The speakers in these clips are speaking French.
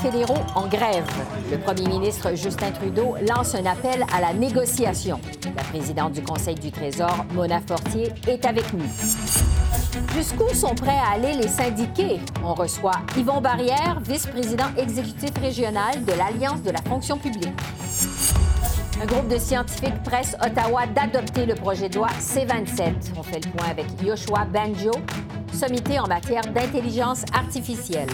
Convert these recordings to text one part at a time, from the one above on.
Fédéraux en grève. Le premier ministre Justin Trudeau lance un appel à la négociation. La présidente du Conseil du Trésor, Mona Fortier, est avec nous. Jusqu'où sont prêts à aller les syndiqués? On reçoit Yvon Barrière, vice-président exécutif régional de l'Alliance de la fonction publique. Un groupe de scientifiques presse Ottawa d'adopter le projet de loi C-27. On fait le point avec Yoshua Banjo, sommité en matière d'intelligence artificielle.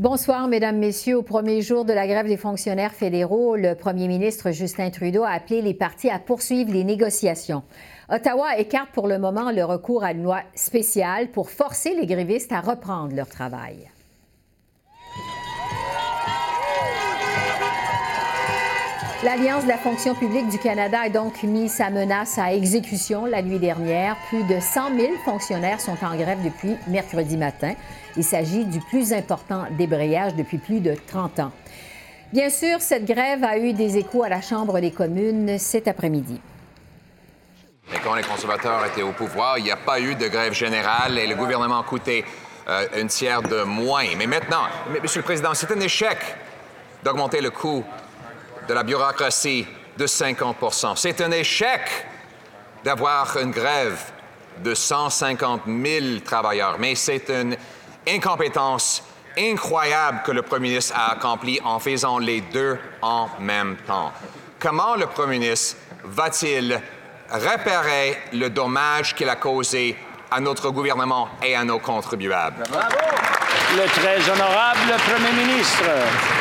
Bonsoir, Mesdames, Messieurs. Au premier jour de la grève des fonctionnaires fédéraux, le premier ministre Justin Trudeau a appelé les partis à poursuivre les négociations. Ottawa écarte pour le moment le recours à une loi spéciale pour forcer les grévistes à reprendre leur travail. L'Alliance de la fonction publique du Canada a donc mis sa menace à exécution la nuit dernière. Plus de 100 000 fonctionnaires sont en grève depuis mercredi matin. Il s'agit du plus important débrayage depuis plus de 30 ans. Bien sûr, cette grève a eu des échos à la Chambre des communes cet après-midi. Et quand les conservateurs étaient au pouvoir, il n'y a pas eu de grève générale et le gouvernement a coûté euh, une tiers de moins. Mais maintenant, Monsieur le Président, c'est un échec d'augmenter le coût de la bureaucratie de 50 C'est un échec d'avoir une grève de 150 000 travailleurs, mais c'est une incompétence incroyable que le Premier ministre a accomplie en faisant les deux en même temps. Comment le Premier ministre va-t-il réparer le dommage qu'il a causé à notre gouvernement et à nos contribuables? Bravo! Le très honorable Premier ministre.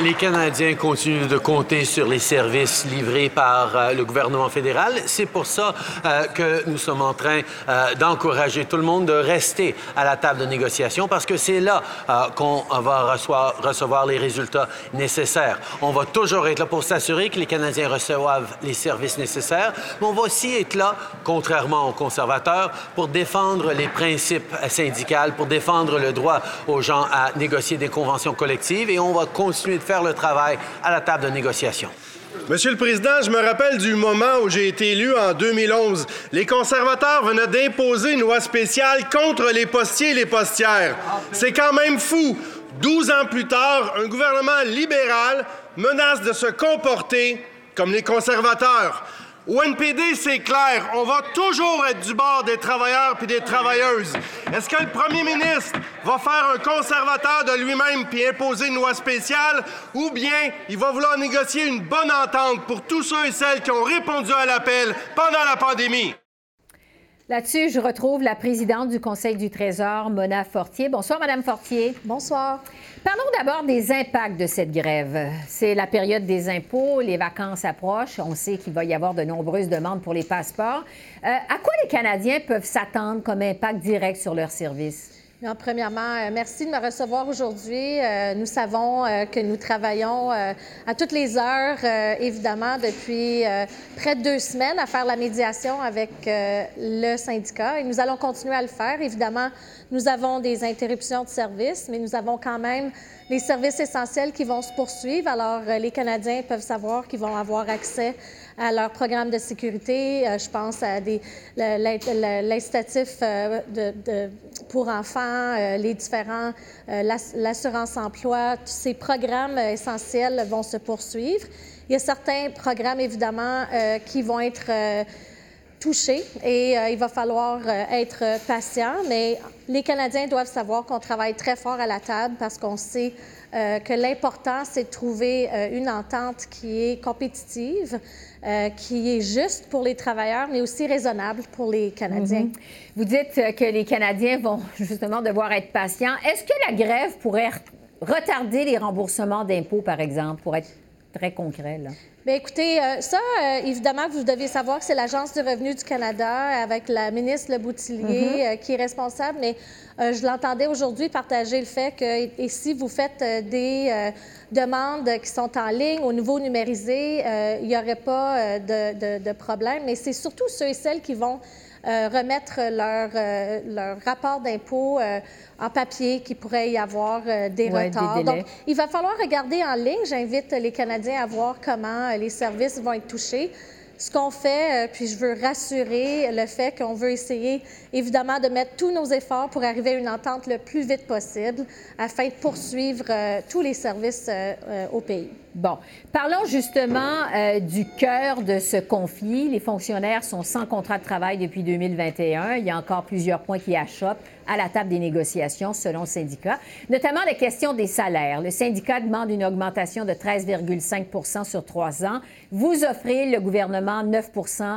Les Canadiens continuent de compter sur les services livrés par euh, le gouvernement fédéral. C'est pour ça euh, que nous sommes en train euh, d'encourager tout le monde de rester à la table de négociation parce que c'est là qu'on va recevoir, les résultats nécessaires. On va toujours être là pour s'assurer que les Canadiens reçoivent les services nécessaires, mais on va aussi être là, contrairement aux conservateurs, pour défendre les principes syndicaux, pour défendre le droit aux gens à négocier des conventions collectives et on va continuer de faire le travail à la table de négociation. Monsieur le Président, je me rappelle du moment où j'ai été élu en 2011. Les conservateurs venaient d'imposer une loi spéciale contre les postiers et les postières. C'est quand même fou. 12 ans plus tard, un gouvernement libéral menace de se comporter comme les conservateurs. Au NPD, c'est clair, on va toujours être du bord des travailleurs puis des travailleuses. Est-ce que le premier ministre va faire un conservateur de lui-même puis imposer une loi spéciale? Ou bien il va vouloir négocier une bonne entente pour tous ceux et celles qui ont répondu à l'appel pendant la pandémie? Là-dessus, je retrouve la présidente du Conseil du Trésor, Mona Fortier. Bonsoir, Madame Fortier. Bonsoir. Parlons d'abord des impacts de cette grève. C'est la période des impôts, les vacances approchent. On sait qu'il va y avoir de nombreuses demandes pour les passeports. Euh, à quoi les Canadiens peuvent s'attendre comme impact direct sur leurs services? Premièrement, euh, merci de me recevoir aujourd'hui. Euh, nous savons que nous travaillons à toutes les heures, évidemment, depuis près de deux semaines à faire la médiation avec le syndicat et nous allons continuer à le faire. Évidemment, nous avons des interruptions de service, mais nous avons quand même les services essentiels qui vont se poursuivre. Alors, euh, les Canadiens peuvent savoir qu'ils vont avoir accès à leur programme de sécurité. Euh, je pense à l'incitatif euh, de, pour enfants, les différents, l'assurance-emploi. Tous ces programmes essentiels vont se poursuivre. Il y a certains programmes, évidemment, qui vont être touché et euh, il va falloir euh, être patient. Mais les Canadiens doivent savoir qu'on travaille très fort à la table parce qu'on sait euh, que l'important, c'est de trouver une entente qui est compétitive, qui est juste pour les travailleurs, mais aussi raisonnable pour les Canadiens. Mm-hmm. Vous dites que les Canadiens vont justement devoir être patients. Est-ce que la grève pourrait retarder les remboursements d'impôts, par exemple, pour être très concret. Là? Bien, écoutez, euh, ça, euh, évidemment, vous devez savoir que c'est l'Agence du revenu du Canada avec la ministre Le Boutillier euh, qui est responsable, mais je l'entendais aujourd'hui partager le fait que et si vous faites des demandes qui sont en ligne au niveau numérisé, il n'y aurait pas de, de, de problème, mais c'est surtout ceux et celles qui vont euh, remettre leur, euh, leur rapport d'impôt euh, en papier, qu'il pourrait y avoir des retards. Donc, il va falloir regarder en ligne. J'invite les Canadiens à voir comment les services vont être touchés ce qu'on fait, puis je veux rassurer le fait qu'on veut essayer, évidemment, de mettre tous nos efforts pour arriver à une entente le plus vite possible afin de poursuivre tous les services au pays. Bon, parlons justement euh, du cœur de ce conflit. Les fonctionnaires sont sans contrat de travail depuis 2021. Il y a encore plusieurs points qui achoppent à la table des négociations, selon le syndicat, notamment la question des salaires. Le syndicat demande une augmentation de 13,5% sur trois ans. Vous offrez le gouvernement 9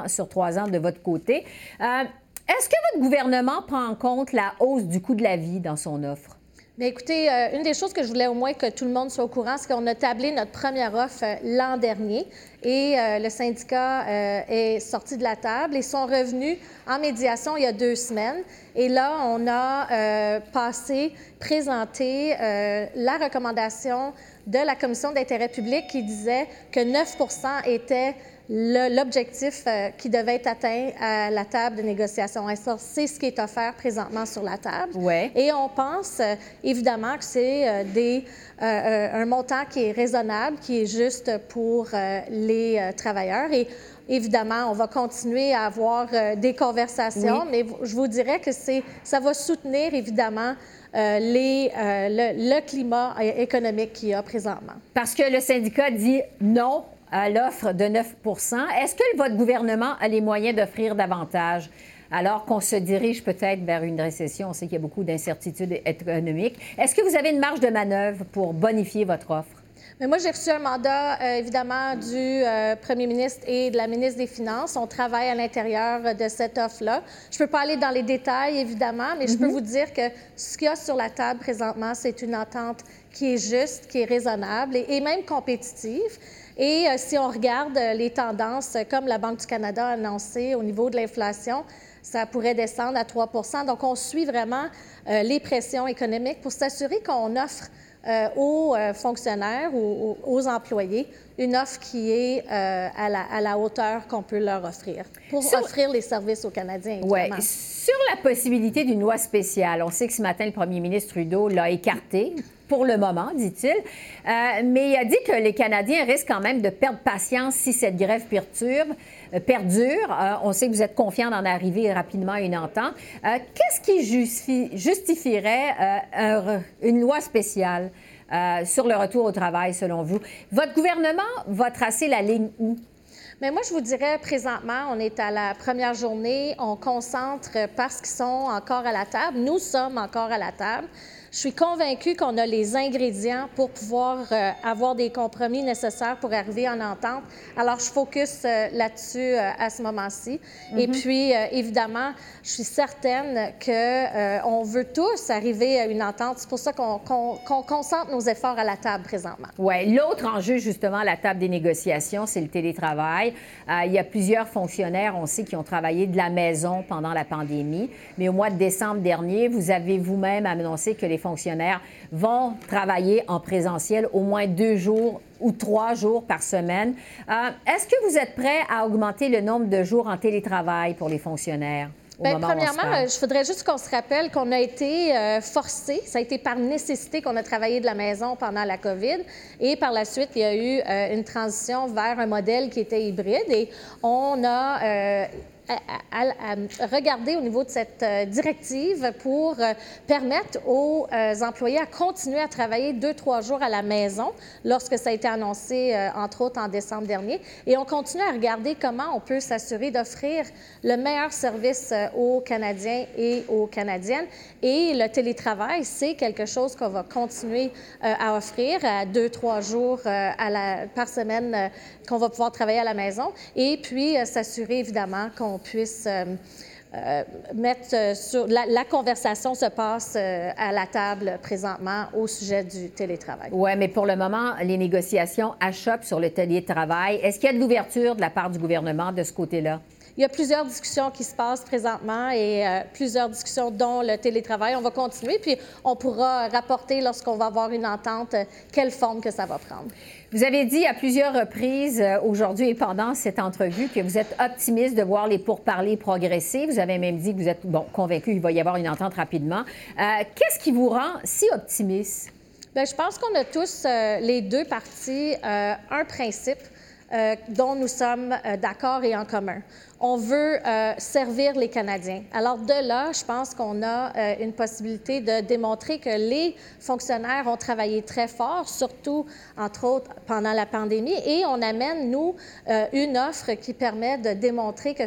sur trois ans de votre côté. Euh, est-ce que votre gouvernement prend en compte la hausse du coût de la vie dans son offre? Mais écoutez, euh, une des choses que je voulais au moins que tout le monde soit au courant, c'est qu'on a tablé notre première offre euh, l'an dernier et euh, le syndicat est sorti de la table et sont revenus en médiation il y a deux semaines. Et là, on a passé, présenté la recommandation de la Commission d'intérêt public qui disait que 9% était l'objectif euh, qui devait être atteint à la table de négociation. C'est ce qui est offert présentement sur la table. Ouais. Et on pense euh, évidemment que c'est euh, des, un montant qui est raisonnable, qui est juste pour les travailleurs. Et évidemment, on va continuer à avoir des conversations, mais je vous dirais que ça va soutenir évidemment les, le, le, climat économique qu'il y a présentement. Parce que le syndicat dit non à l'offre de 9% Est-ce que votre gouvernement a les moyens d'offrir davantage? alors qu'on se dirige peut-être vers une récession. On sait qu'il y a beaucoup d'incertitudes économiques. Est-ce que vous avez une marge de manœuvre pour bonifier votre offre? Mais moi, j'ai reçu un mandat, euh, évidemment, du euh, premier ministre et de la ministre des Finances. On travaille à l'intérieur de cette offre-là. Je ne peux pas aller dans les détails, évidemment, mais je peux mhm. vous dire que ce qu'il y a sur la table présentement, c'est une entente qui est juste, qui est raisonnable et même compétitive. Et euh, si on regarde euh, les tendances, euh, comme la Banque du Canada a annoncé au niveau de l'inflation, ça pourrait descendre à 3% Donc, on suit vraiment les pressions économiques pour s'assurer qu'on offre aux fonctionnaires ou aux, employés une offre qui est à, la, hauteur qu'on peut leur offrir pour offrir les services aux Canadiens. Oui. Sur la possibilité d'une loi spéciale, on sait que ce matin, le premier ministre Trudeau l'a écarté pour le moment, dit-il. Euh, mais il a dit que les Canadiens risquent quand même de perdre patience si cette grève perturbe, euh, perdure. Euh, on sait que vous êtes confiant d'en arriver rapidement à une entente. Qu'est-ce qui justifierait une loi spéciale? Sur le retour au travail, selon vous? Votre gouvernement va tracer la ligne où? Mais moi, je vous dirais, présentement, on est à la première journée, on concentre parce qu'ils sont encore à la table. Nous sommes encore à la table. Je suis convaincue qu'on a les ingrédients pour pouvoir euh, avoir des compromis nécessaires pour arriver en entente. Alors, je focus euh, là-dessus euh, à ce moment-ci. Et mhm. puis, évidemment, je suis certaine qu'on veut tous arriver à une entente. C'est pour ça qu'on concentre nos efforts à la table présentement. Oui. L'autre enjeu, justement, à la table des négociations, c'est le télétravail. il y a plusieurs fonctionnaires, on sait, qui ont travaillé de la maison pendant la pandémie. Mais au mois de décembre dernier, vous avez vous-même annoncé que les fonctionnaires vont travailler en présentiel au moins deux jours ou trois jours par semaine. Euh, est-ce que vous êtes prêt à augmenter le nombre de jours en télétravail pour les fonctionnaires? Bien, premièrement, je voudrais juste qu'on se rappelle qu'on a été euh, forcé, ça a été par nécessité qu'on a travaillé de la maison pendant la COVID. Et par la suite, il y a eu euh, une transition vers un modèle qui était hybride. Et on a à, regarder au niveau de cette euh, directive pour euh, permettre aux euh, employés à continuer à travailler deux, trois jours à la maison lorsque ça a été annoncé, entre autres, en décembre dernier. Et on continue à regarder comment on peut s'assurer d'offrir le meilleur service aux Canadiens et aux Canadiennes. Et le télétravail, c'est quelque chose qu'on va continuer à offrir à deux, trois jours à la, par semaine qu'on va pouvoir travailler à la maison. Et puis, s'assurer évidemment qu'on puisse euh, mettre sur la, la, conversation se passe à la table présentement au sujet du télétravail. Oui, mais pour le moment, les négociations achoppent sur le télétravail. Est-ce qu'il y a de l'ouverture de la part du gouvernement de ce côté-là? Il y a plusieurs discussions qui se passent présentement et euh, plusieurs discussions dont le télétravail. On va continuer, puis on pourra rapporter lorsqu'on va avoir une entente euh, quelle forme que ça va prendre. Vous avez dit à plusieurs reprises euh, aujourd'hui et pendant cette entrevue que vous êtes optimiste de voir les pourparlers progresser. Vous avez même dit que vous êtes convaincu qu'il va y avoir une entente rapidement. Qu'est-ce qui vous rend si optimiste? Bien, je pense qu'on a tous, les deux parties, un principe dont nous sommes d'accord et en commun on veut euh, servir les Canadiens. Alors de là, je pense qu'on a euh, une possibilité de démontrer que les fonctionnaires ont travaillé très fort, surtout, entre autres, pendant la pandémie, et on amène, nous, euh, une offre qui permet de démontrer que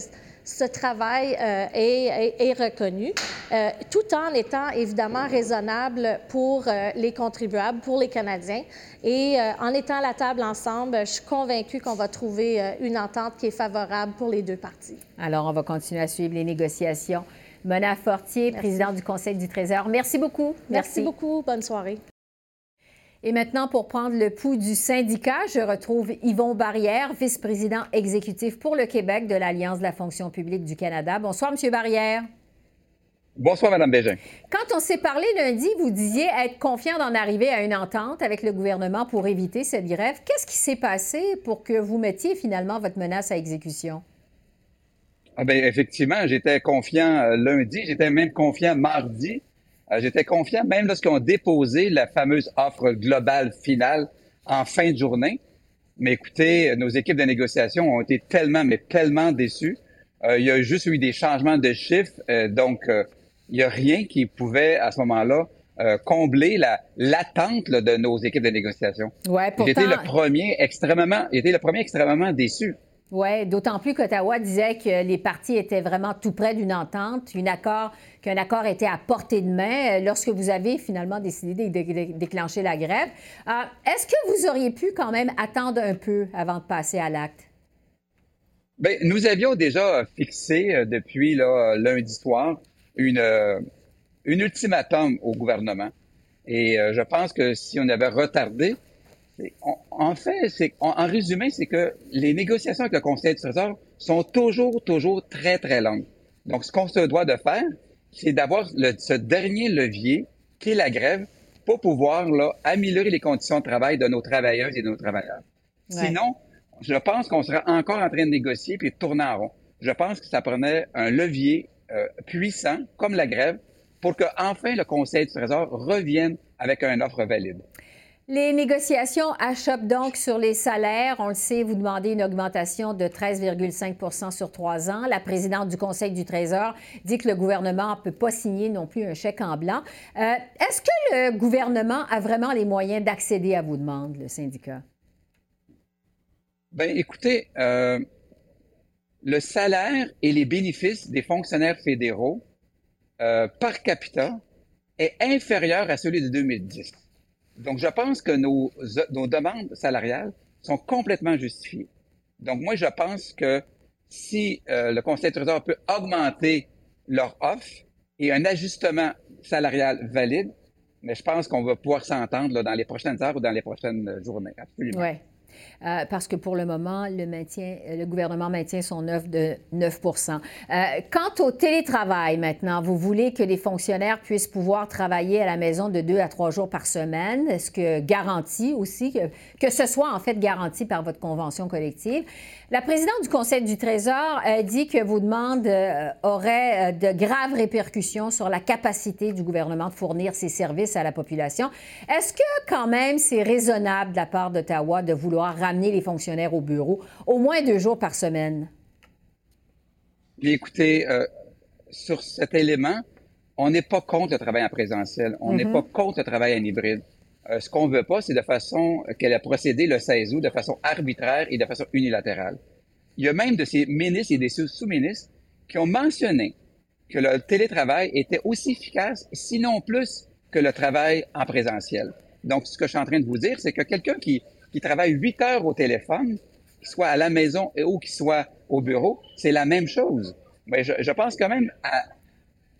ce travail euh, est, reconnu, euh, tout en étant évidemment raisonnable pour euh, les contribuables, pour les Canadiens. Et en étant à la table ensemble, je suis convaincue qu'on va trouver une entente qui est favorable pour les deux parties. Alors, on va continuer à suivre les négociations. Mona Fortier, présidente du Conseil du Trésor, merci beaucoup. merci beaucoup. Bonne soirée. Et maintenant, pour prendre le pouls du syndicat, je retrouve Yvon Barrière, vice-président exécutif pour le Québec de l'Alliance de la fonction publique du Canada. Bonsoir, M. Barrière. Bonsoir, Mme Bégin. Quand on s'est parlé lundi, vous disiez être confiant d'en arriver à une entente avec le gouvernement pour éviter cette grève. Qu'est-ce qui s'est passé pour que vous mettiez finalement votre menace à exécution? Ah ben, effectivement, j'étais confiant euh, lundi, j'étais même confiant mardi. Euh, j'étais confiant même lorsqu'on déposé la fameuse offre globale finale en fin de journée. Mais écoutez, nos équipes de négociation ont été tellement, mais tellement déçues. Euh, il y a juste eu des changements de chiffres, euh, donc il n'y a rien qui pouvait à ce moment-là combler la l'attente de nos équipes de négociation. Ouais, pourtant... J'étais le premier extrêmement, j'étais le premier extrêmement déçu. Oui, d'autant plus qu'Ottawa disait que les partis étaient vraiment tout près d'une entente, qu'un accord était à portée de main euh, lorsque vous avez finalement décidé de, déclencher la grève. Euh, est-ce que vous auriez pu quand même attendre un peu avant de passer à l'acte? Bien, nous avions déjà fixé euh, depuis lundi soir une ultimatum au gouvernement. Et je pense que si on avait retardé, en fait, c'est en, résumé, c'est que les négociations avec le Conseil du Trésor sont toujours, toujours très, très longues. Donc, ce qu'on se doit de faire, c'est d'avoir ce dernier levier qui est la grève pour pouvoir là, améliorer les conditions de travail de nos travailleuses et de nos travailleurs. Sinon, je pense qu'on sera encore en train de négocier puis de tourner en rond. Je pense que ça prenait un levier euh, puissant comme la grève pour que enfin le Conseil du Trésor revienne avec une offre valide. Les négociations achoppent donc sur les salaires. On le sait, vous demandez une augmentation de 13,5% sur trois ans. La présidente du Conseil du Trésor dit que le gouvernement ne peut pas signer non plus un chèque en blanc. Euh, est-ce que le gouvernement a vraiment les moyens d'accéder à vos demandes, le syndicat? Bien, écoutez, euh, le salaire et les bénéfices des fonctionnaires fédéraux euh, par capita est inférieur à celui de 2010. Donc, je pense que nos, demandes salariales sont complètement justifiées. Donc, moi, je pense que si euh, le Conseil de Trésor peut augmenter leur offre et un ajustement salarial valide, mais je pense qu'on va pouvoir s'entendre dans les prochaines heures ou dans les prochaines journées. Absolument. Euh, parce que pour le moment, le, gouvernement maintient son offre de 9 euh, Quant au télétravail maintenant, vous voulez que les fonctionnaires puissent pouvoir travailler à la maison de deux à trois jours par semaine. Est-ce que garanti aussi, que, que ce soit en fait garanti par votre convention collective? La présidente du Conseil du Trésor a dit que vos demandes euh, auraient de graves répercussions sur la capacité du gouvernement de fournir ses services à la population. Est-ce que quand même c'est raisonnable de la part d'Ottawa de vouloir ramener les fonctionnaires au bureau au moins deux jours par semaine? écoutez, euh, sur cet élément, on n'est pas contre le travail en présentiel. On n'est mm-hmm. pas contre le travail en hybride. Euh, ce qu'on veut pas, c'est de façon qu'elle a procédé le 16 août de façon arbitraire et de façon unilatérale. Il y a même de ces ministres et des sous-ministres qui ont mentionné que le télétravail était aussi efficace, sinon plus, que le travail en présentiel. Donc, ce que je suis en train de vous dire, c'est que quelqu'un qui qui travaille 8 heures au téléphone, qu'il soit à la maison ou qu'il soit au bureau, c'est la même chose. Mais je, je pense quand même à,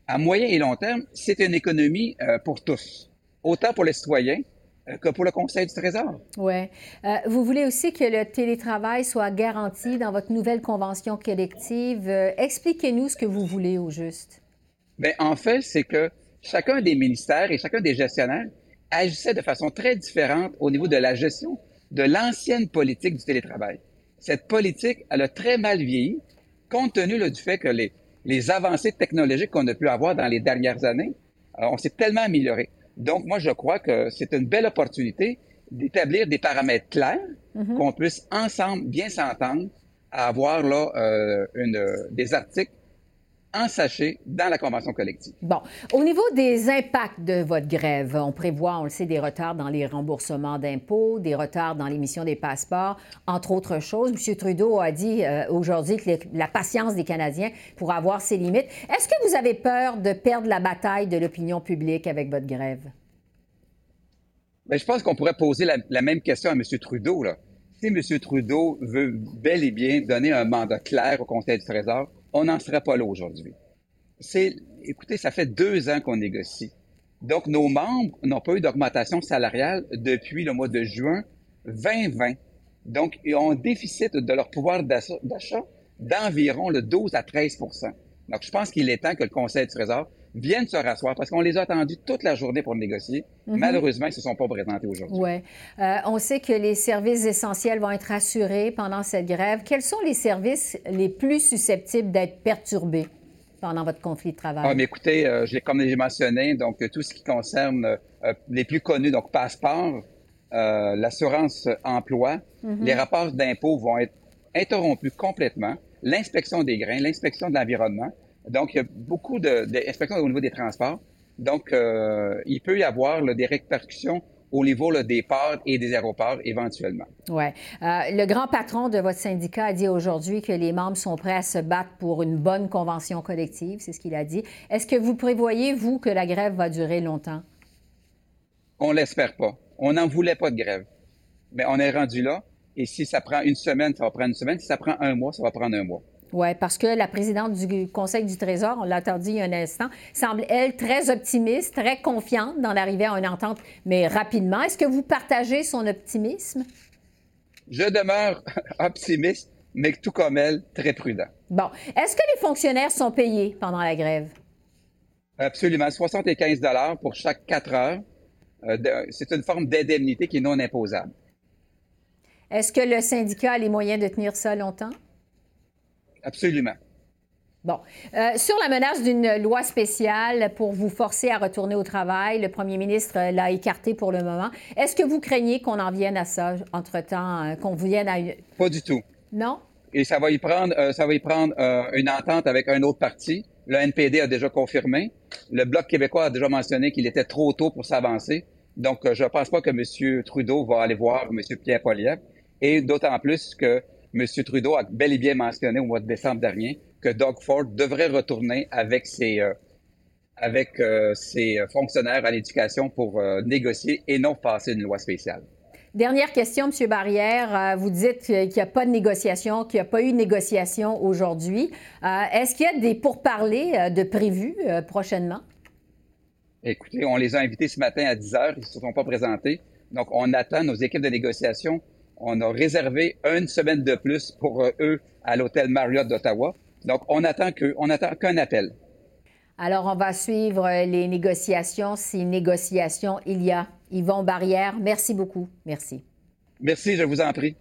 à moyen et long terme, c'est une économie euh, pour tous, autant pour les citoyens euh, que pour le Conseil du Trésor. Oui. Euh, vous voulez aussi que le télétravail soit garanti dans votre nouvelle convention collective. Euh, Expliquez-nous ce que vous voulez au juste. Bien, en fait, c'est que chacun des ministères et chacun des gestionnaires agissait de façon très différente au niveau de la gestion de l'ancienne politique du télétravail. Cette politique, elle a très mal vieilli, compte tenu là, du fait que les, les avancées technologiques qu'on a pu avoir dans les dernières années, euh, on s'est tellement amélioré. Donc, moi, je crois que c'est une belle opportunité d'établir des paramètres clairs, qu'on puisse ensemble bien s'entendre à avoir là euh, une, des articles en sachet dans la convention collective. Bon. Au niveau des impacts de votre grève, on prévoit, on le sait, des retards dans les remboursements d'impôts, des retards dans l'émission des passeports, entre autres choses. M. Trudeau a dit euh, aujourd'hui que les- la patience des Canadiens pourra avoir ses limites. Est-ce que vous avez peur de perdre la bataille de l'opinion publique avec votre grève? Ben, je pense qu'on pourrait poser la, la même question à M. Trudeau. Là. Si M. Trudeau veut bel et bien donner un mandat clair au Conseil du Trésor, on n'en serait pas là aujourd'hui. C'est, écoutez, ça fait deux ans qu'on négocie. Donc, nos membres n'ont pas eu d'augmentation salariale depuis le mois de juin 2020. Donc, ils ont un déficit de leur pouvoir d'achat d'environ le 12 à 13% Donc, je pense qu'il est temps que le Conseil du Trésor vienne se rasseoir parce qu'on les a attendus toute la journée pour négocier. Malheureusement, ils ne se sont pas présentés aujourd'hui. Oui. on sait que les services essentiels vont être assurés pendant cette grève. Quels sont les services les plus susceptibles d'être perturbés pendant votre conflit de travail? Ah, mais écoutez, euh, je comme j'ai mentionné, donc euh, tout ce qui concerne euh, les plus connus, donc passeport, euh, l'assurance emploi, les rapports d'impôts vont être interrompus complètement. L'inspection des grains, l'inspection de l'environnement. Donc, il y a beaucoup de- d'inspections au niveau des transports. Donc, euh, il peut y avoir là, des répercussions au niveau là, des ports et des aéroports éventuellement. Oui. le grand patron de votre syndicat a dit aujourd'hui que les membres sont prêts à se battre pour une bonne convention collective, c'est ce qu'il a dit. Est-ce que vous prévoyez, vous, que la grève va durer longtemps? On l'espère pas. On n'en voulait pas de grève. Mais on est rendu là. Et si ça prend une semaine, ça va prendre une semaine. Si ça prend un mois, ça va prendre un mois. Oui, parce que la présidente du Conseil du Trésor, on l'a entendu il y a un instant, semble, elle, très optimiste, très confiante dans l'arrivée à une entente, mais rapidement. Est-ce que vous partagez son optimisme? Je demeure optimiste, mais tout comme elle, très prudent. Bon. Est-ce que les fonctionnaires sont payés pendant la grève? Absolument. 75 dollars pour chaque quatre heures. Euh, C'est une forme d'indemnité qui est non imposable. Est-ce que le syndicat a les moyens de tenir ça longtemps? Absolument. Bon. Euh, sur la menace d'une loi spéciale pour vous forcer à retourner au travail, le premier ministre euh, l'a écarté pour le moment. Est-ce que vous craignez qu'on en vienne à ça entre-temps, euh, qu'on vienne à une... Pas du tout. Non? Et ça va y prendre, euh, ça va y prendre euh, une entente avec un autre parti. Le NPD a déjà confirmé. Le Bloc québécois a déjà mentionné qu'il était trop tôt pour s'avancer. Donc, je ne pense pas que M. Trudeau va aller voir M. Pierre Poilievre. Et d'autant plus que M. Trudeau a bel et bien mentionné au mois de décembre dernier que Doug Ford devrait retourner avec ses, euh, avec, euh, ses fonctionnaires à l'éducation pour euh, négocier et non passer une loi spéciale. Dernière question, M. Barrière. Euh, Vous dites qu'il n'y a pas de négociation, qu'il n'y a pas eu de négociation aujourd'hui. Euh, Est-ce qu'il y a des pourparlers euh, de prévus euh, prochainement? Écoutez, on les a invités ce matin à 10 heures, ils ne se sont pas présentés. Donc, on attend nos équipes de négociation. On a réservé une semaine de plus pour euh, eux à l'hôtel Marriott d'Ottawa. Donc, on attend qu'un appel. Alors, on va suivre euh, les négociations, si négociations il y a. Yvon Barrière, merci beaucoup. Merci. Merci, je vous en prie.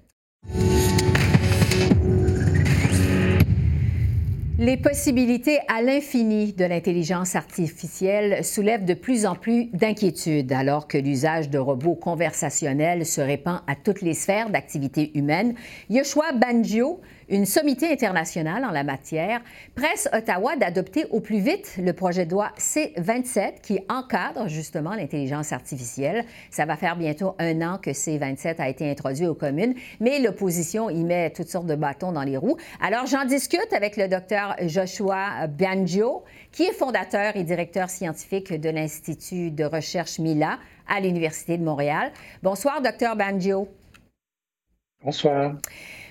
Les possibilités à l'infini de l'intelligence artificielle soulèvent de plus en plus d'inquiétudes alors que l'usage de robots conversationnels se répand à toutes les sphères d'activité humaine. Yoshua Banjo, une sommité internationale en la matière, presse Ottawa d'adopter au plus vite le projet de loi C-27 qui encadre justement l'intelligence artificielle. Ça va faire bientôt un an que C-27 a été introduit aux communes, mais l'opposition y met toutes sortes de bâtons dans les roues. Alors j'en discute avec le docteur Joshua Banjo, qui est fondateur et directeur scientifique de l'Institut de recherche Mila à l'Université de Montréal. Bonsoir, docteur Banjo. Bonsoir.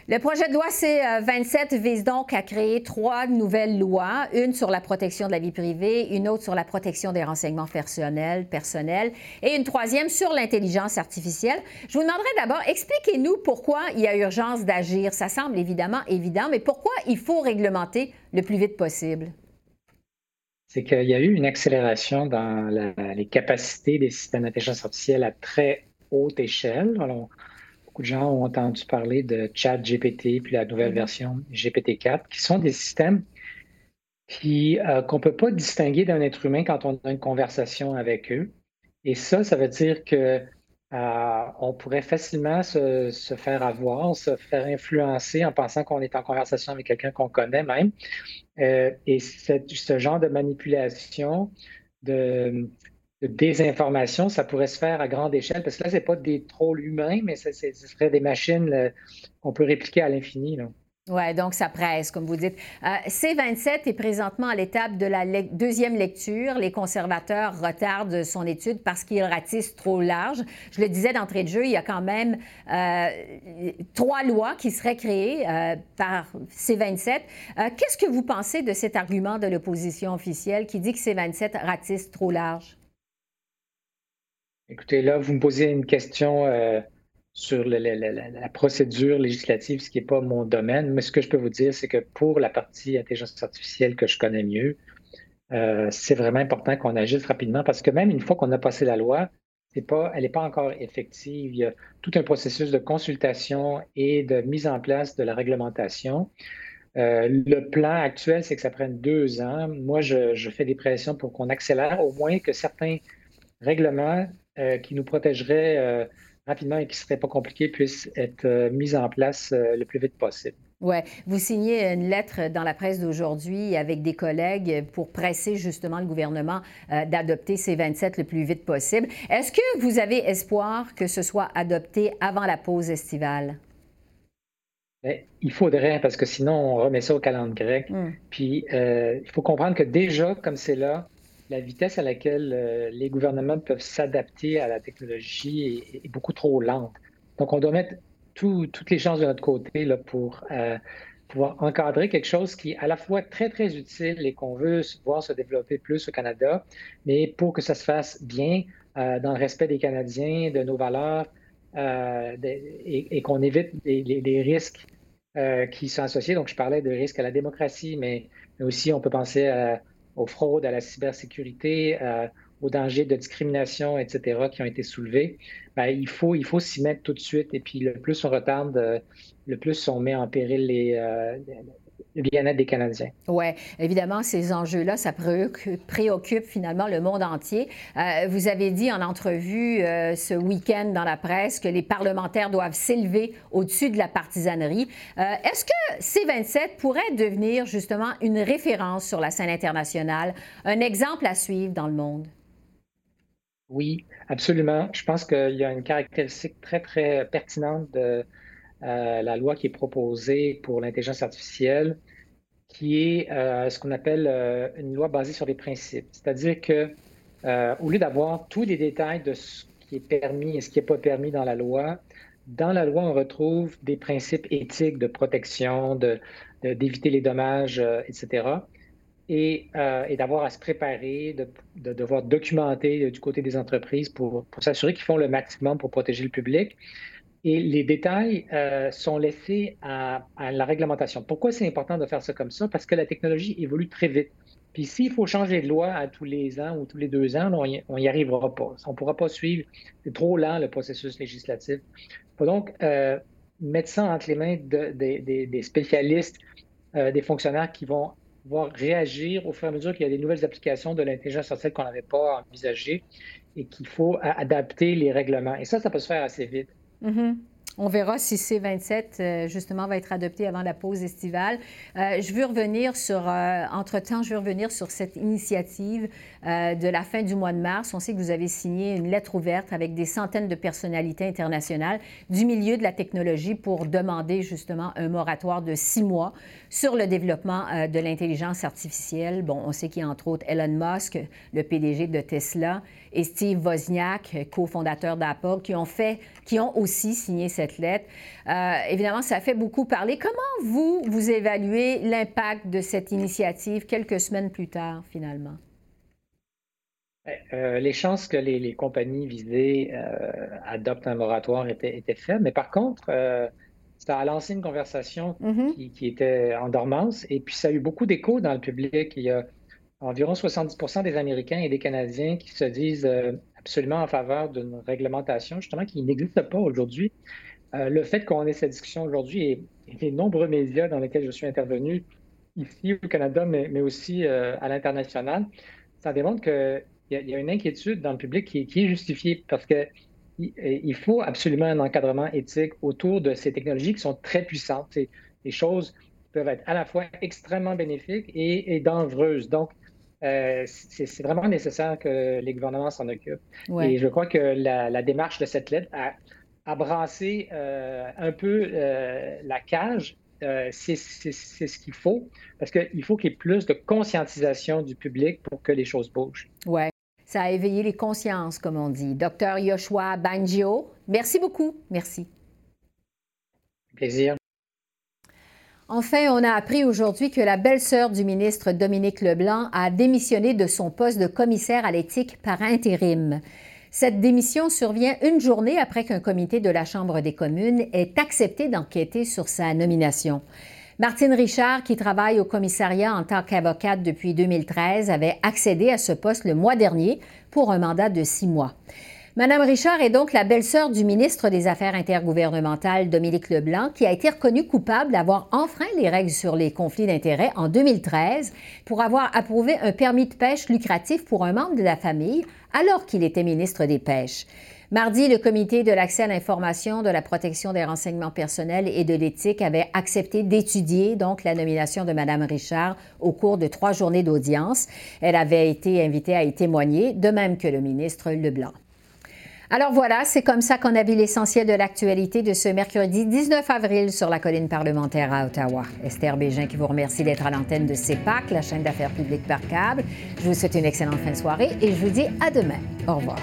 Le projet de loi C-27 vise donc à créer trois nouvelles lois, une sur la protection de la vie privée, une autre sur la protection des renseignements personnels, personnels et une troisième sur l'intelligence artificielle. Je vous demanderai d'abord, expliquez-nous pourquoi il y a urgence d'agir. Ça semble évidemment évident, mais pourquoi il faut réglementer le plus vite possible? C'est qu'il y a eu une accélération dans les capacités des systèmes d'intelligence artificielle à très haute échelle. Alors, beaucoup de gens ont entendu parler de ChatGPT, puis la nouvelle mm-hmm. version GPT-4, qui sont des systèmes qui, euh, qu'on ne peut pas distinguer d'un être humain quand on a une conversation avec eux. Et ça, ça veut dire que euh, on pourrait facilement se, faire avoir, se faire influencer en pensant qu'on est en conversation avec quelqu'un qu'on connaît même. Euh, et ce genre de manipulation, de, désinformation, ça pourrait se faire à grande échelle, parce que là, ce n'est pas des trolls humains, mais ce serait des machines euh, qu'on peut répliquer à l'infini. Oui, donc ça presse, comme vous dites. Euh, C27 est présentement à l'étape de la deuxième lecture. Les conservateurs retardent son étude parce qu'il ratisse trop large. Je le disais d'entrée de jeu, il y a quand même euh, trois lois qui seraient créées par C27. Qu'est-ce que vous pensez de cet argument de l'opposition officielle qui dit que C27 ratisse trop large? Écoutez, là, vous me posez une question euh, sur la, procédure législative, ce qui n'est pas mon domaine, mais ce que je peux vous dire, c'est que pour la partie intelligence artificielle que je connais mieux, euh, c'est vraiment important qu'on agisse rapidement parce que même une fois qu'on a passé la loi, elle n'est pas encore effective. Il y a tout un processus de consultation et de mise en place de la réglementation. Euh, le plan actuel, c'est que ça prenne deux ans. Moi, je fais des pressions pour qu'on accélère, au moins que certains règlements euh, qui nous protégerait euh, rapidement et qui ne serait pas compliqué puisse être euh, mise en place le plus vite possible. Oui, vous signez une lettre dans la presse d'aujourd'hui avec des collègues pour presser justement le gouvernement d'adopter ces 27 le plus vite possible. Est-ce que vous avez espoir que ce soit adopté avant la pause estivale? Bien, il faudrait, parce que sinon, on remet ça au calendrier grec. Hmm. Puis, il faut comprendre que déjà, comme c'est là, la vitesse à laquelle euh, les gouvernements peuvent s'adapter à la technologie est, beaucoup trop lente. Donc, on doit mettre toutes les chances de notre côté pour euh, pouvoir encadrer quelque chose qui est à la fois très, très utile et qu'on veut voir se développer plus au Canada, mais pour que ça se fasse bien, euh, dans le respect des Canadiens, de nos valeurs, et, qu'on évite les, risques qui sont associés. Donc, je parlais de risques à la démocratie, mais aussi on peut penser à aux fraudes, à la cybersécurité, euh, aux dangers de discrimination, etc., qui ont été soulevés, ben, il faut, il faut s'y mettre tout de suite. Et puis, le plus on retarde, euh, le plus on met en péril les, euh, le bien-être des Canadiens. Oui, évidemment, ces enjeux-là, ça préoccupe, finalement le monde entier. Euh, vous avez dit en entrevue euh, ce week-end dans la presse que les parlementaires doivent s'élever au-dessus de la partisanerie. Euh, est-ce que C-27 pourrait devenir justement une référence sur la scène internationale, un exemple à suivre dans le monde? Oui, absolument. Je pense qu'il y a une caractéristique très, très pertinente de euh, la loi qui est proposée pour l'intelligence artificielle, qui est euh, ce qu'on appelle euh, une loi basée sur des principes. C'est-à-dire que au lieu d'avoir tous les détails de ce qui est permis et ce qui n'est pas permis dans la loi, dans la loi, on retrouve des principes éthiques de protection, d'éviter les dommages, etc. Et, d'avoir à se préparer, de, devoir documenter du côté des entreprises pour, pour s'assurer qu'ils font le maximum pour protéger le public. Et les détails euh, sont laissés à, la réglementation. Pourquoi c'est important de faire ça comme ça? Parce que la technologie évolue très vite. Puis s'il faut changer de loi à tous les ans ou tous les deux ans, on n'y arrivera pas. On ne pourra pas suivre. C'est trop lent, le processus législatif. Il faut donc euh, mettre ça entre les mains des spécialistes, euh, des fonctionnaires qui vont pouvoir réagir au fur et à mesure qu'il y a des nouvelles applications de l'intelligence artificielle qu'on n'avait pas envisagées et qu'il faut adapter les règlements. Et ça, ça peut se faire assez vite. Mm-hmm. On verra si C27, euh, justement, va être adopté avant la pause estivale. Euh, je veux revenir sur, euh, entre-temps, je veux revenir sur cette initiative de la fin du mois de mars. On sait que vous avez signé une lettre ouverte avec des centaines de personnalités internationales du milieu de la technologie pour demander, justement, un moratoire de six mois sur le développement de l'intelligence artificielle. Bon, on sait qu'il y a entre autres Elon Musk, le PDG de Tesla, et Steve Wozniak, cofondateur d'Apple, qui ont fait, qui ont aussi signé cette cette lettre. Euh, évidemment, ça fait beaucoup parler. Comment vous, vous évaluez l'impact de cette initiative quelques semaines plus tard, finalement? Euh, les chances que les, compagnies visées adoptent un moratoire étaient, faibles, mais par contre, ça a lancé une conversation mm-hmm. qui, qui, était en dormance et puis ça a eu beaucoup d'écho dans le public. Il y a environ 70% des Américains et des Canadiens qui se disent euh, absolument en faveur d'une réglementation, justement, qui n'existe pas aujourd'hui. Euh, le fait qu'on ait cette discussion aujourd'hui et, les nombreux médias dans lesquels je suis intervenu, ici au Canada, mais, aussi euh, à l'international, ça démontre qu'il y, y, a une inquiétude dans le public qui, est justifiée parce que il faut absolument un encadrement éthique autour de ces technologies qui sont très puissantes. C'est des choses qui peuvent être à la fois extrêmement bénéfiques et, et dangereuses. Donc, euh, c'est vraiment nécessaire que les gouvernements s'en occupent. Et je crois que la, démarche de cette lettre a, brassé euh, un peu euh, la cage. c'est ce qu'il faut, parce qu'il faut qu'il y ait plus de conscientisation du public pour que les choses bougent. Oui, ça a éveillé les consciences, comme on dit. Docteur Yoshua Bangio, merci beaucoup. Merci. Plaisir. Enfin, on a appris aujourd'hui que la belle-sœur du ministre Dominique Leblanc a démissionné de son poste de commissaire à l'éthique par intérim. Cette démission survient une journée après qu'un comité de la Chambre des communes ait accepté d'enquêter sur sa nomination. Martine Richard, qui travaille au commissariat en tant qu'avocate depuis 2013, avait accédé à ce poste le mois dernier pour un mandat de six mois. Madame Richard est donc la belle-sœur du ministre des Affaires intergouvernementales, Dominique Leblanc, qui a été reconnu coupable d'avoir enfreint les règles sur les conflits d'intérêts en 2013 pour avoir approuvé un permis de pêche lucratif pour un membre de la famille alors qu'il était ministre des Pêches. Mardi, le comité de l'accès à l'information, de la protection des renseignements personnels et de l'éthique avait accepté d'étudier donc la nomination de Madame Richard au cours de trois journées d'audience. Elle avait été invitée à y témoigner, de même que le ministre Leblanc. Alors voilà, c'est comme ça qu'on a vu l'essentiel de l'actualité de ce mercredi 19 avril sur la colline parlementaire à Ottawa. Esther Bégin qui vous remercie d'être à l'antenne de CEPAC, la chaîne d'affaires publiques par câble. Je vous souhaite une excellente fin de soirée et je vous dis à demain. Au revoir.